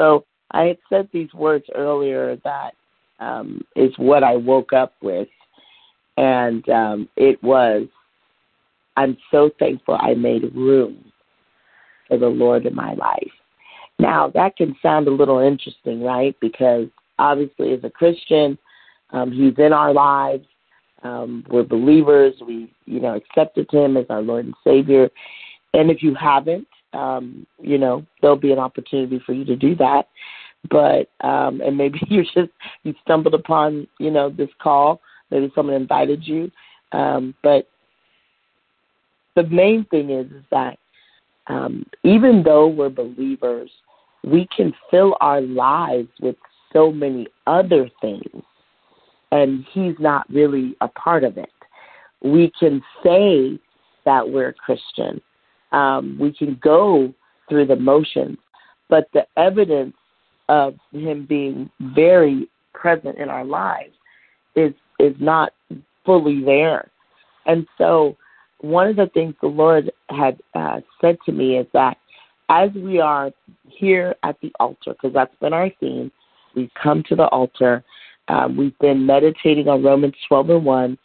so I had said these words earlier that um, is what I woke up with, and um, it was, I'm so thankful I made room for the Lord in my life. Now, that can sound a little interesting, right? Because obviously, as a Christian, um, He's in our lives. Um, we're believers. We, you know, accepted Him as our Lord and Savior. And if you haven't, um, you know, there'll be an opportunity for you to do that. But um, and maybe you just you stumbled upon, you know, this call. Maybe someone invited you. Um, but the main thing is, is that um, even though we're believers, we can fill our lives with so many other things, and He's not really a part of it. We can say that we're Christian, um, we can go through the motions, but the evidence of Him being very present in our lives is is not fully there. And so, one of the things the Lord had uh, said to me is that as we are here at the altar, because that's been our theme, we've come to the altar. Um, we've been meditating on Romans 12 and 1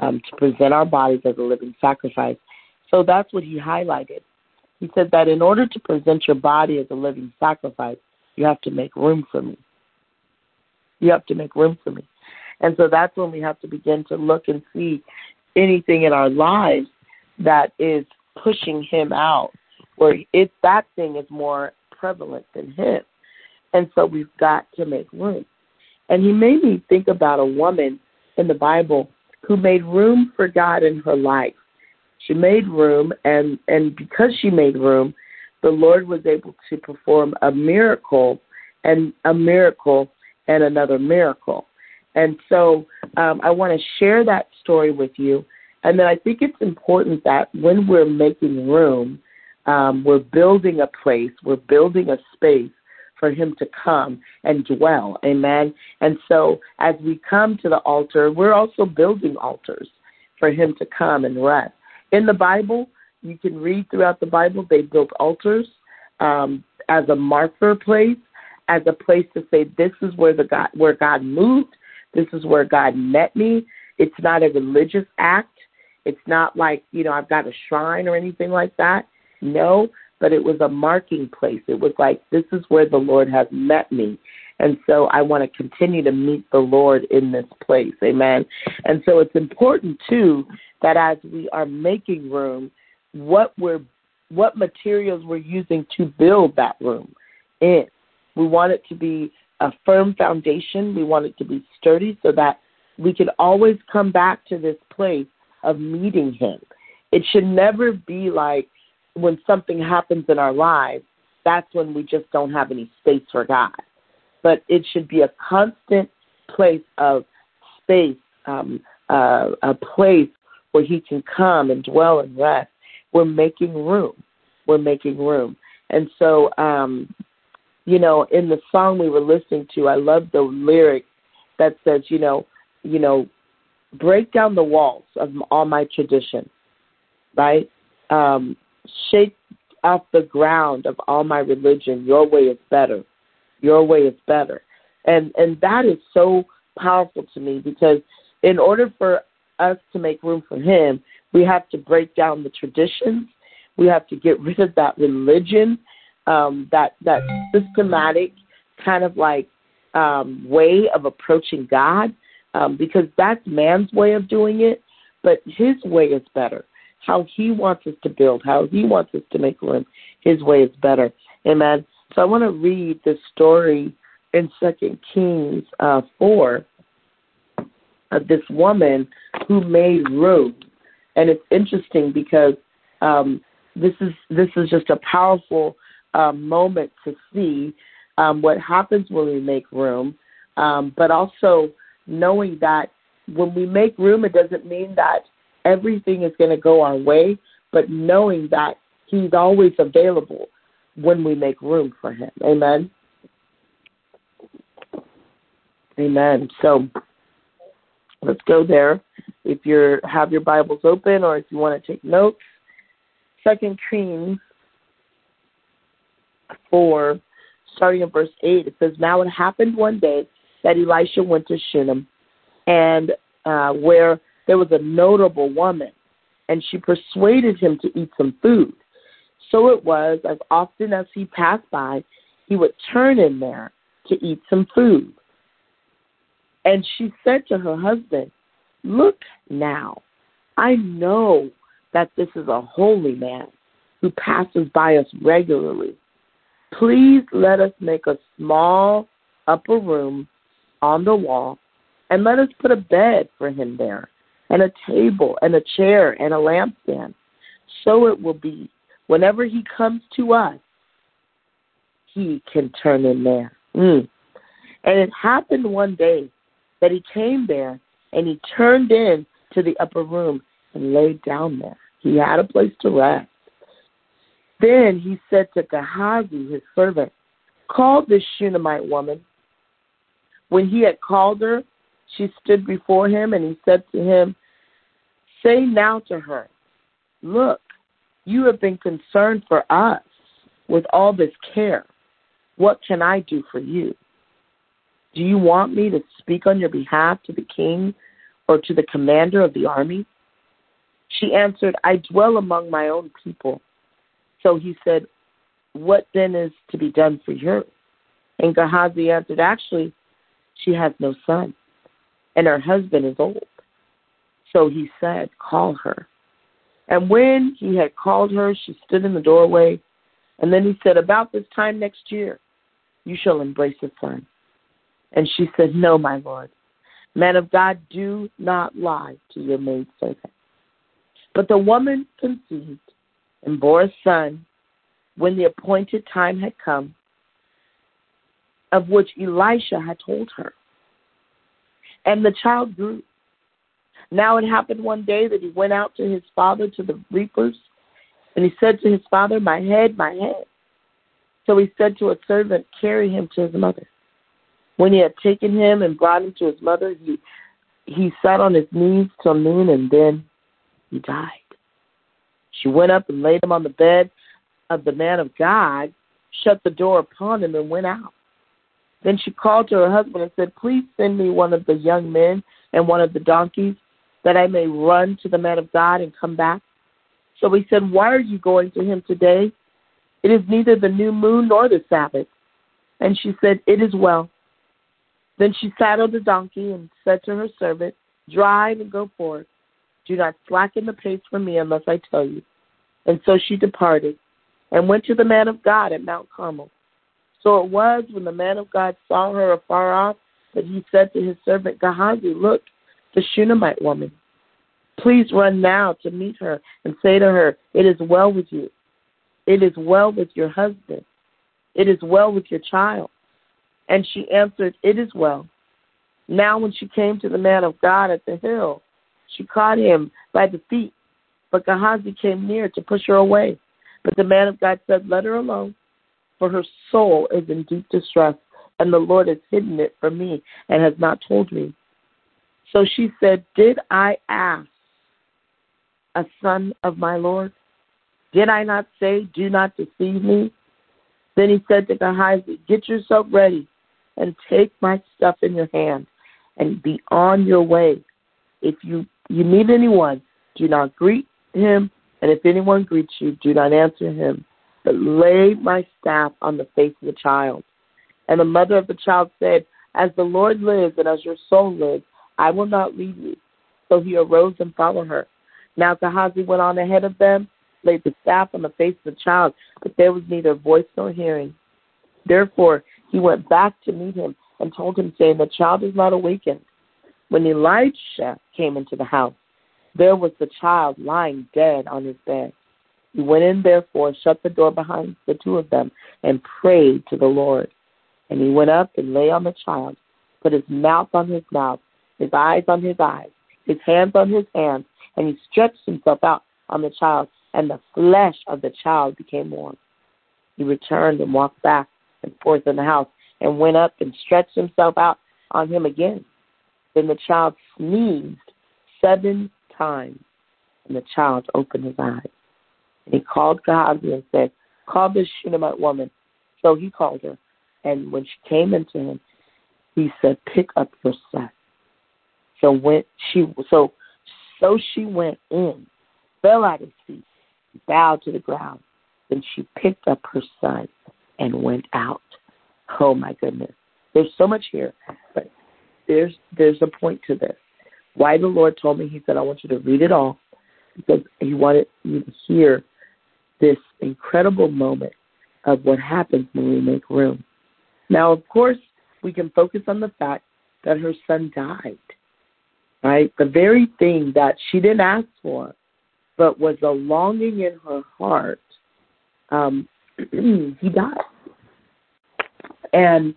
um, to present our bodies as a living sacrifice. So that's what he highlighted. He said that in order to present your body as a living sacrifice, you have to make room for me. You have to make room for me. And so that's when we have to begin to look and see anything in our lives that is pushing him out, where if that thing is more prevalent than him. And so we've got to make room. And he made me think about a woman in the Bible who made room for God in her life. She made room, and, and because she made room, the Lord was able to perform a miracle and a miracle and another miracle. And so um, I want to share that story with you. And then I think it's important that when we're making room, um, we're building a place, we're building a space for Him to come and dwell. Amen. And so as we come to the altar, we're also building altars for Him to come and rest. In the Bible, you can read throughout the Bible, they built altars um, as a marker place, as a place to say, this is where the God, where God moved, this is where God met me. It's not a religious act. It's not like, you know, I've got a shrine or anything like that. No, but it was a marking place. It was like, this is where the Lord has met me. And so I want to continue to meet the Lord in this place. Amen. And so it's important, too, that as we are making room, what we're what materials we're using to build that room in. We want it to be a firm foundation. We want it to be sturdy so that we can always come back to this place of meeting Him. It should never be like when something happens in our lives, that's when we just don't have any space for God. But it should be a constant place of space, um, uh, a place where He can come and dwell and rest. We're making room. We're making room. And so, um, you know, in the song we were listening to, I love the lyric that says, you know, you know, break down the walls of all my tradition, right? Um, shake off the ground of all my religion. Your way is better. Your way is better. And and that is so powerful to me because in order for us to make room for him, we have to break down the traditions. We have to get rid of that religion, um, that that systematic kind of like um, way of approaching God, um, because that's man's way of doing it, but His way is better. How He wants us to build, how He wants us to make room, His way is better. Amen. So I want to read the story in Second Kings uh, four of this woman who made room and it's interesting because um, this is this is just a powerful uh, moment to see um, what happens when we make room, um, but also knowing that when we make room, it doesn't mean that everything is going to go our way, but knowing that He's always available when we make room for Him. Amen. Amen. So let's go there if you have your Bibles open or if you want to take notes. Second Kings 4, starting in verse 8, it says, Now it happened one day that Elisha went to Shunem, and uh, where there was a notable woman, and she persuaded him to eat some food. So it was, as often as he passed by, he would turn in there to eat some food. And she said to her husband, Look now, I know that this is a holy man who passes by us regularly. Please let us make a small upper room on the wall and let us put a bed for him there, and a table, and a chair, and a lampstand. So it will be whenever he comes to us, he can turn in there. Mm. And it happened one day that he came there and he turned in to the upper room and laid down there. He had a place to rest. Then he said to Gehazi, his servant, Call this Shunammite woman. When he had called her, she stood before him, and he said to him, Say now to her, Look, you have been concerned for us with all this care. What can I do for you? Do you want me to speak on your behalf to the king or to the commander of the army? She answered, I dwell among my own people. So he said, What then is to be done for her? And Gehazi answered, Actually, she has no son, and her husband is old. So he said, Call her. And when he had called her, she stood in the doorway. And then he said, About this time next year, you shall embrace a son. And she said, No, my Lord. Man of God, do not lie to your maidservant. But the woman conceived and bore a son when the appointed time had come, of which Elisha had told her. And the child grew. Now it happened one day that he went out to his father to the reapers, and he said to his father, My head, my head. So he said to a servant, Carry him to his mother. When he had taken him and brought him to his mother, he he sat on his knees till noon, and then he died. She went up and laid him on the bed of the man of God, shut the door upon him, and went out. Then she called to her husband and said, Please send me one of the young men and one of the donkeys, that I may run to the man of God and come back. So he said, Why are you going to him today? It is neither the new moon nor the Sabbath. And she said, It is well. Then she saddled the donkey and said to her servant, Drive and go forth. Do not slacken the pace for me unless I tell you. And so she departed and went to the man of God at Mount Carmel. So it was when the man of God saw her afar off that he said to his servant Gehazi, Look, the Shunammite woman. Please run now to meet her and say to her, It is well with you. It is well with your husband. It is well with your child. And she answered, It is well. Now, when she came to the man of God at the hill, she caught him by the feet, but Gehazi came near to push her away. But the man of God said, Let her alone, for her soul is in deep distress, and the Lord has hidden it from me and has not told me. So she said, Did I ask a son of my Lord? Did I not say, Do not deceive me? Then he said to Gehazi, Get yourself ready and take my stuff in your hand and be on your way. If you, you meet anyone, do not greet him, and if anyone greets you, do not answer him, but lay my staff on the face of the child. And the mother of the child said, As the Lord lives and as your soul lives, I will not leave you. So he arose and followed her. Now Gehazi went on ahead of them, laid the staff on the face of the child, but there was neither voice nor hearing. Therefore he went back to meet him and told him, saying, The child is not awakened. When Elisha came into the house, there was the child lying dead on his bed. He went in, therefore, shut the door behind the two of them, and prayed to the Lord. And he went up and lay on the child, put his mouth on his mouth, his eyes on his eyes, his hands on his hands, and he stretched himself out on the child, and the flesh of the child became warm. He returned and walked back and forth in the house, and went up and stretched himself out on him again. Then the child sneezed seven times, and the child opened his eyes. And he called Gehazi and said, Call this Shunammite woman. So he called her. And when she came into him, he said, "Pick up your son." So went she so so she went in, fell out of seat, bowed to the ground. Then she picked up her son and went out. Oh my goodness. There's so much here, but there's there's a point to this. Why the Lord told me, He said, I want you to read it all because He wanted you to hear this incredible moment of what happens when we make room. Now, of course, we can focus on the fact that her son died, right? The very thing that she didn't ask for, but was a longing in her heart, um, he died. And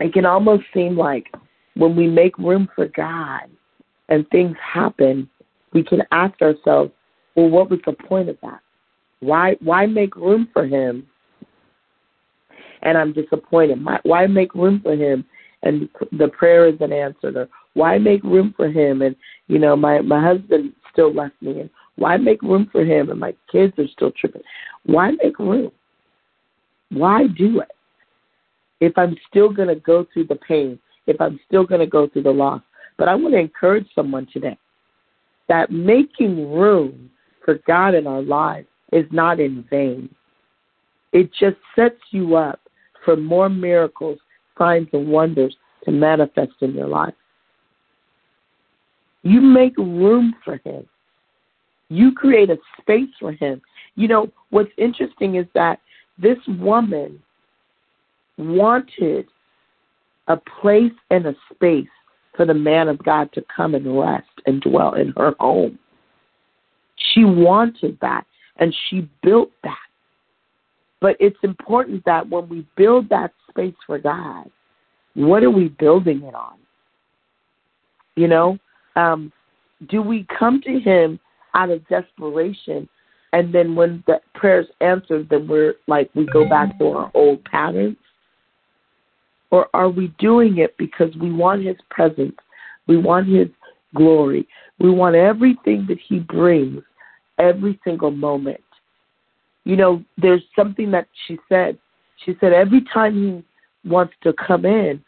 it can almost seem like when we make room for God and things happen, we can ask ourselves, well, what was the point of that? Why why make room for him? And I'm disappointed. Why make room for him and the prayer isn't answered? Or why make room for him and you know my my husband still left me and why make room for him and my kids are still tripping? Why make room? Why do it? if I'm still going to go through the pain, if I'm still going to go through the loss. But I want to encourage someone today that making room for God in our lives is not in vain. It just sets you up for more miracles, signs, and wonders to manifest in your life. You make room for Him. You create a space for Him. You know, what's interesting is that this woman wanted a place and a space for the man of God to come and rest and dwell in her home. She wanted that and she built that. But it's important that when we build that space for God, what are we building it on? You know, um, do we come to Him out of desperation, and then when the prayer's answered, then we're like we go back to our old patterns? Or are we doing it because we want His presence? We want His glory. We want everything that He brings every single moment. You know, there's something that she said. She said, every time He wants to come in,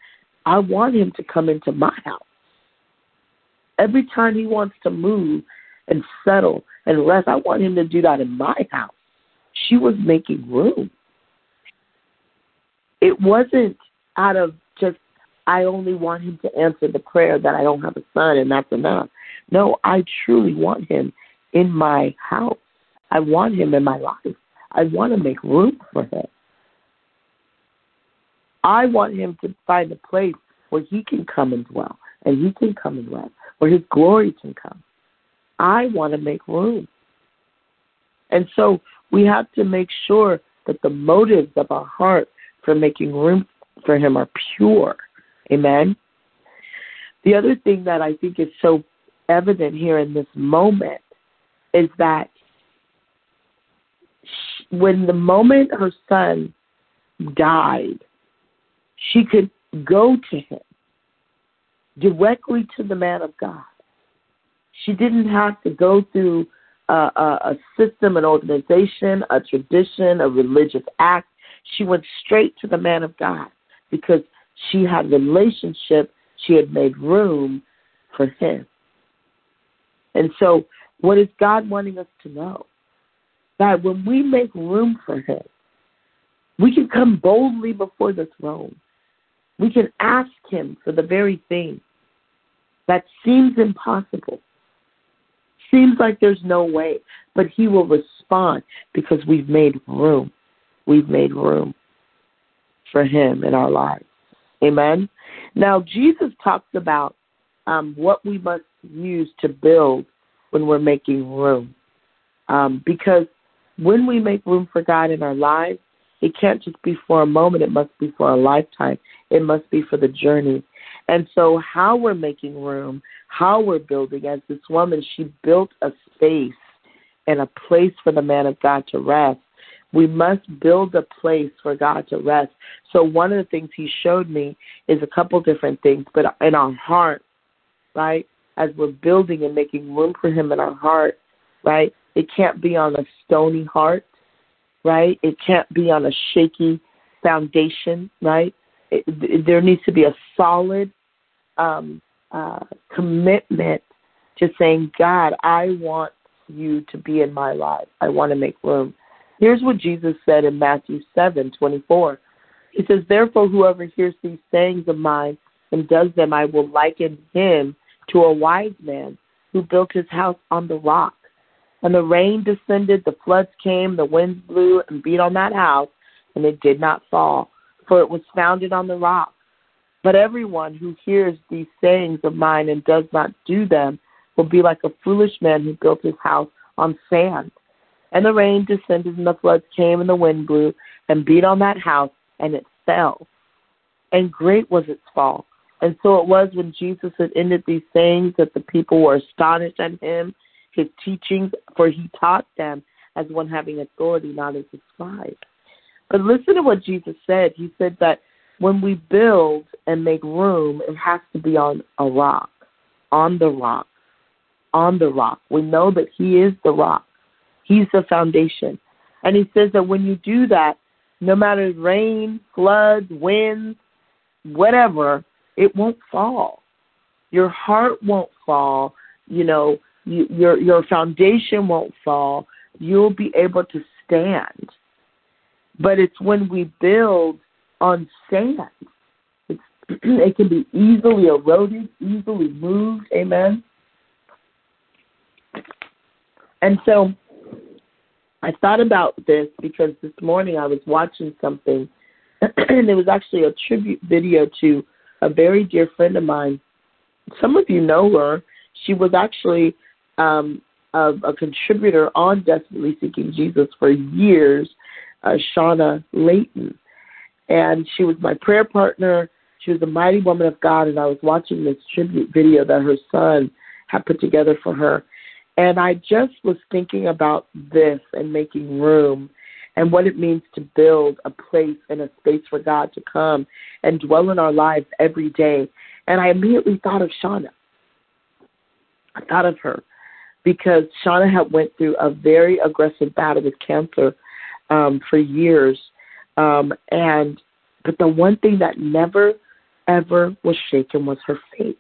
I want Him to come into my house. Every time He wants to move and settle and rest, I want Him to do that in my house. She was making room. It wasn't out of just I only want him to answer the prayer that I don't have a son and that's enough. No, I truly want him in my house. I want him in my life. I want to make room for him. I want him to find a place where he can come and dwell and he can come and rest, where his glory can come. I want to make room. And so we have to make sure that the motives of our heart for making room for him are pure. Amen. The other thing that I think is so evident here in this moment is that when the moment her son died, she could go to him directly to the man of God. She didn't have to go through a, a, a system, an organization, a tradition, a religious act. She went straight to the man of God because she had relationship, she had made room for him. And so, what is God wanting us to know? That when we make room for him, we can come boldly before the throne. We can ask him for the very thing that seems impossible, seems like there's no way, but he will respond because we've made room. We've made room for Him in our lives. Amen. Now, Jesus talks about um, what we must use to build when we're making room. Um, because when we make room for God in our lives, it can't just be for a moment, it must be for a lifetime. It must be for the journey. And so, how we're making room, how we're building, as this woman, she built a space and a place for the man of God to rest we must build a place for God to rest. So one of the things he showed me is a couple different things, but in our heart, right? As we're building and making room for him in our heart, right? It can't be on a stony heart, right? It can't be on a shaky foundation, right? It, there needs to be a solid um, uh, commitment to saying, God, I want you to be in my life. I want to make room. Here's what Jesus said in Matthew 7 24. He says, Therefore, whoever hears these sayings of mine and does them, I will liken him to a wise man who built his house on the rock. And the rain descended, the floods came, the winds blew and beat on that house, and it did not fall, for it was founded on the rock. But everyone who hears these sayings of mine and does not do them will be like a foolish man who built his house on sand. And the rain descended, and the floods came, and the wind blew and beat on that house, and it fell. And great was its fall. And so it was when Jesus had ended these sayings that the people were astonished at him, his teachings, for he taught them as one having authority, not as a scribe. But listen to what Jesus said. He said that when we build and make room, it has to be on a rock, on the rock, on the rock. We know that He is the rock, He's the foundation. And He says that when you do that, no matter rain, floods, winds, whatever, it won't fall. Your heart won't fall. You know, you, your your foundation won't fall. You'll be able to stand. But it's when we build on sand, it's, it can be easily eroded, easily moved. Amen. And so I thought about this because this morning I was watching something, and it was actually a tribute video to a very dear friend of mine. Some of you know her. She was actually um, a, a contributor on Desperately Seeking Jesus for years, uh, Shauna Layton. And she was my prayer partner. She was a mighty woman of God, and I was watching this tribute video that her son had put together for her. And I just was thinking about this and making room and what it means to build a place and a space for God to come and dwell in our lives every day. And I immediately thought of Shauna. I thought of her because Shauna had went through a very aggressive battle with cancer um, for years, um, and but the one thing that never ever was shaken was her faith.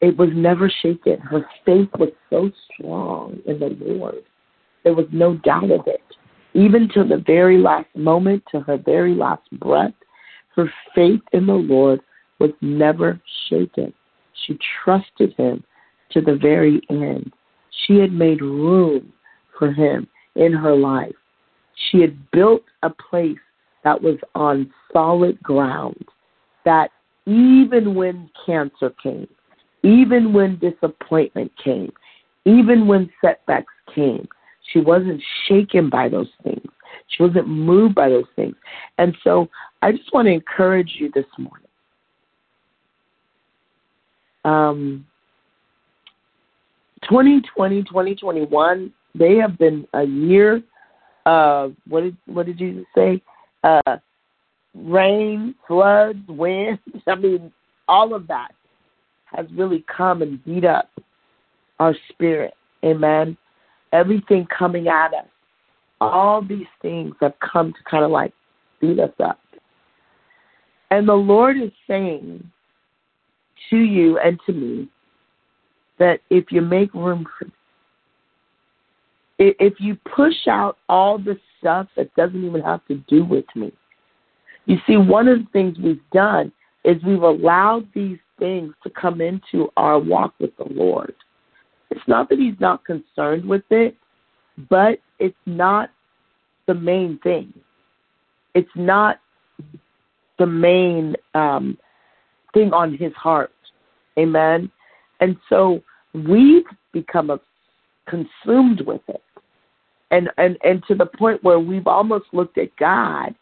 It was never shaken. Her faith was so strong in the Lord. There was no doubt of it. Even to the very last moment, to her very last breath, her faith in the Lord was never shaken. She trusted him to the very end. She had made room for him in her life. She had built a place that was on solid ground, that even when cancer came, even when disappointment came, even when setbacks came, she wasn't shaken by those things. She wasn't moved by those things. And so I just want to encourage you this morning. Um, 2020, 2021, they have been a year of what did what did Jesus say? Uh, rain, floods, winds. I mean, all of that has really come and beat up our spirit. Amen. Everything coming at us. All these things have come to kind of like beat us up. And the Lord is saying to you and to me that if you make room for if you push out all the stuff that doesn't even have to do with me, you see, one of the things we've done is we've allowed these things to come into our walk with the Lord. It's not that He's not concerned with it, but it's not the main thing. It's not the main um, thing on His heart. Amen. And so we've become a, consumed with it. And, and and to the point where we've almost looked at God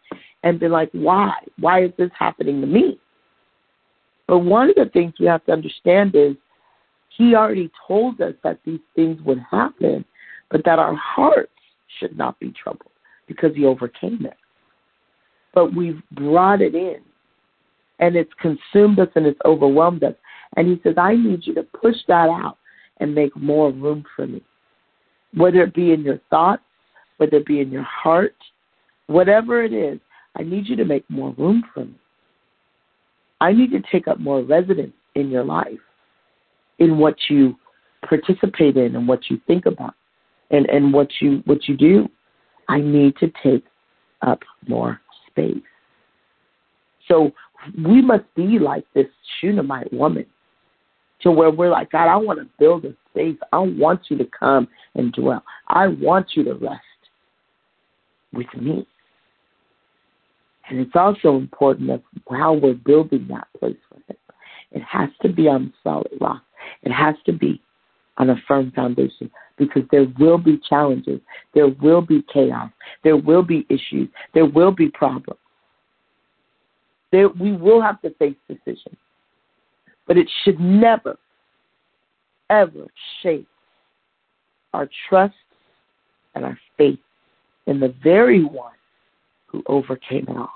and been like, why? Why is this happening to me? But one of the things we have to understand is he already told us that these things would happen, but that our hearts should not be troubled because he overcame it. But we've brought it in and it's consumed us and it's overwhelmed us. And he says, I need you to push that out and make more room for me. Whether it be in your thoughts, whether it be in your heart, whatever it is, I need you to make more room for me. I need to take up more residence in your life, in what you participate in and what you think about and, and what you what you do. I need to take up more space. So we must be like this Shunammite woman to where we're like, God, I want to build a space. I want you to come and dwell. I want you to rest with me. And it's also important that how we're building that place for Him. It has to be on solid rock. It has to be on a firm foundation because there will be challenges. There will be chaos. There will be issues. There will be problems. There, we will have to face decisions. But it should never, ever shake our trust and our faith in the very one who overcame it all.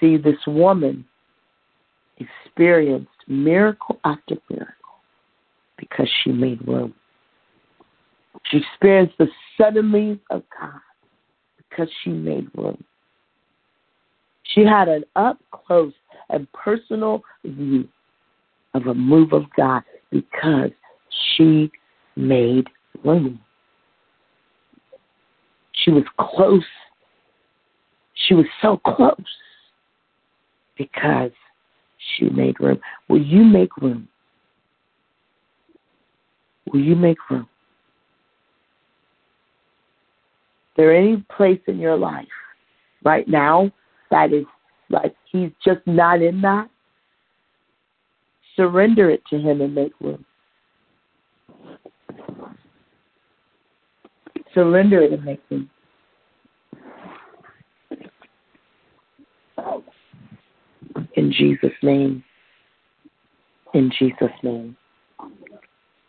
See, this woman experienced miracle after miracle because she made room. She experienced the suddenlies of God because she made room. She had an up close and personal view of a move of God because she made room. She was close. She was so close because she made room. Will you make room? Will you make room? Is there any place in your life right now that is like he's just not in that? Surrender it to him and make room. Surrender it and make room. In Jesus' name. In Jesus' name.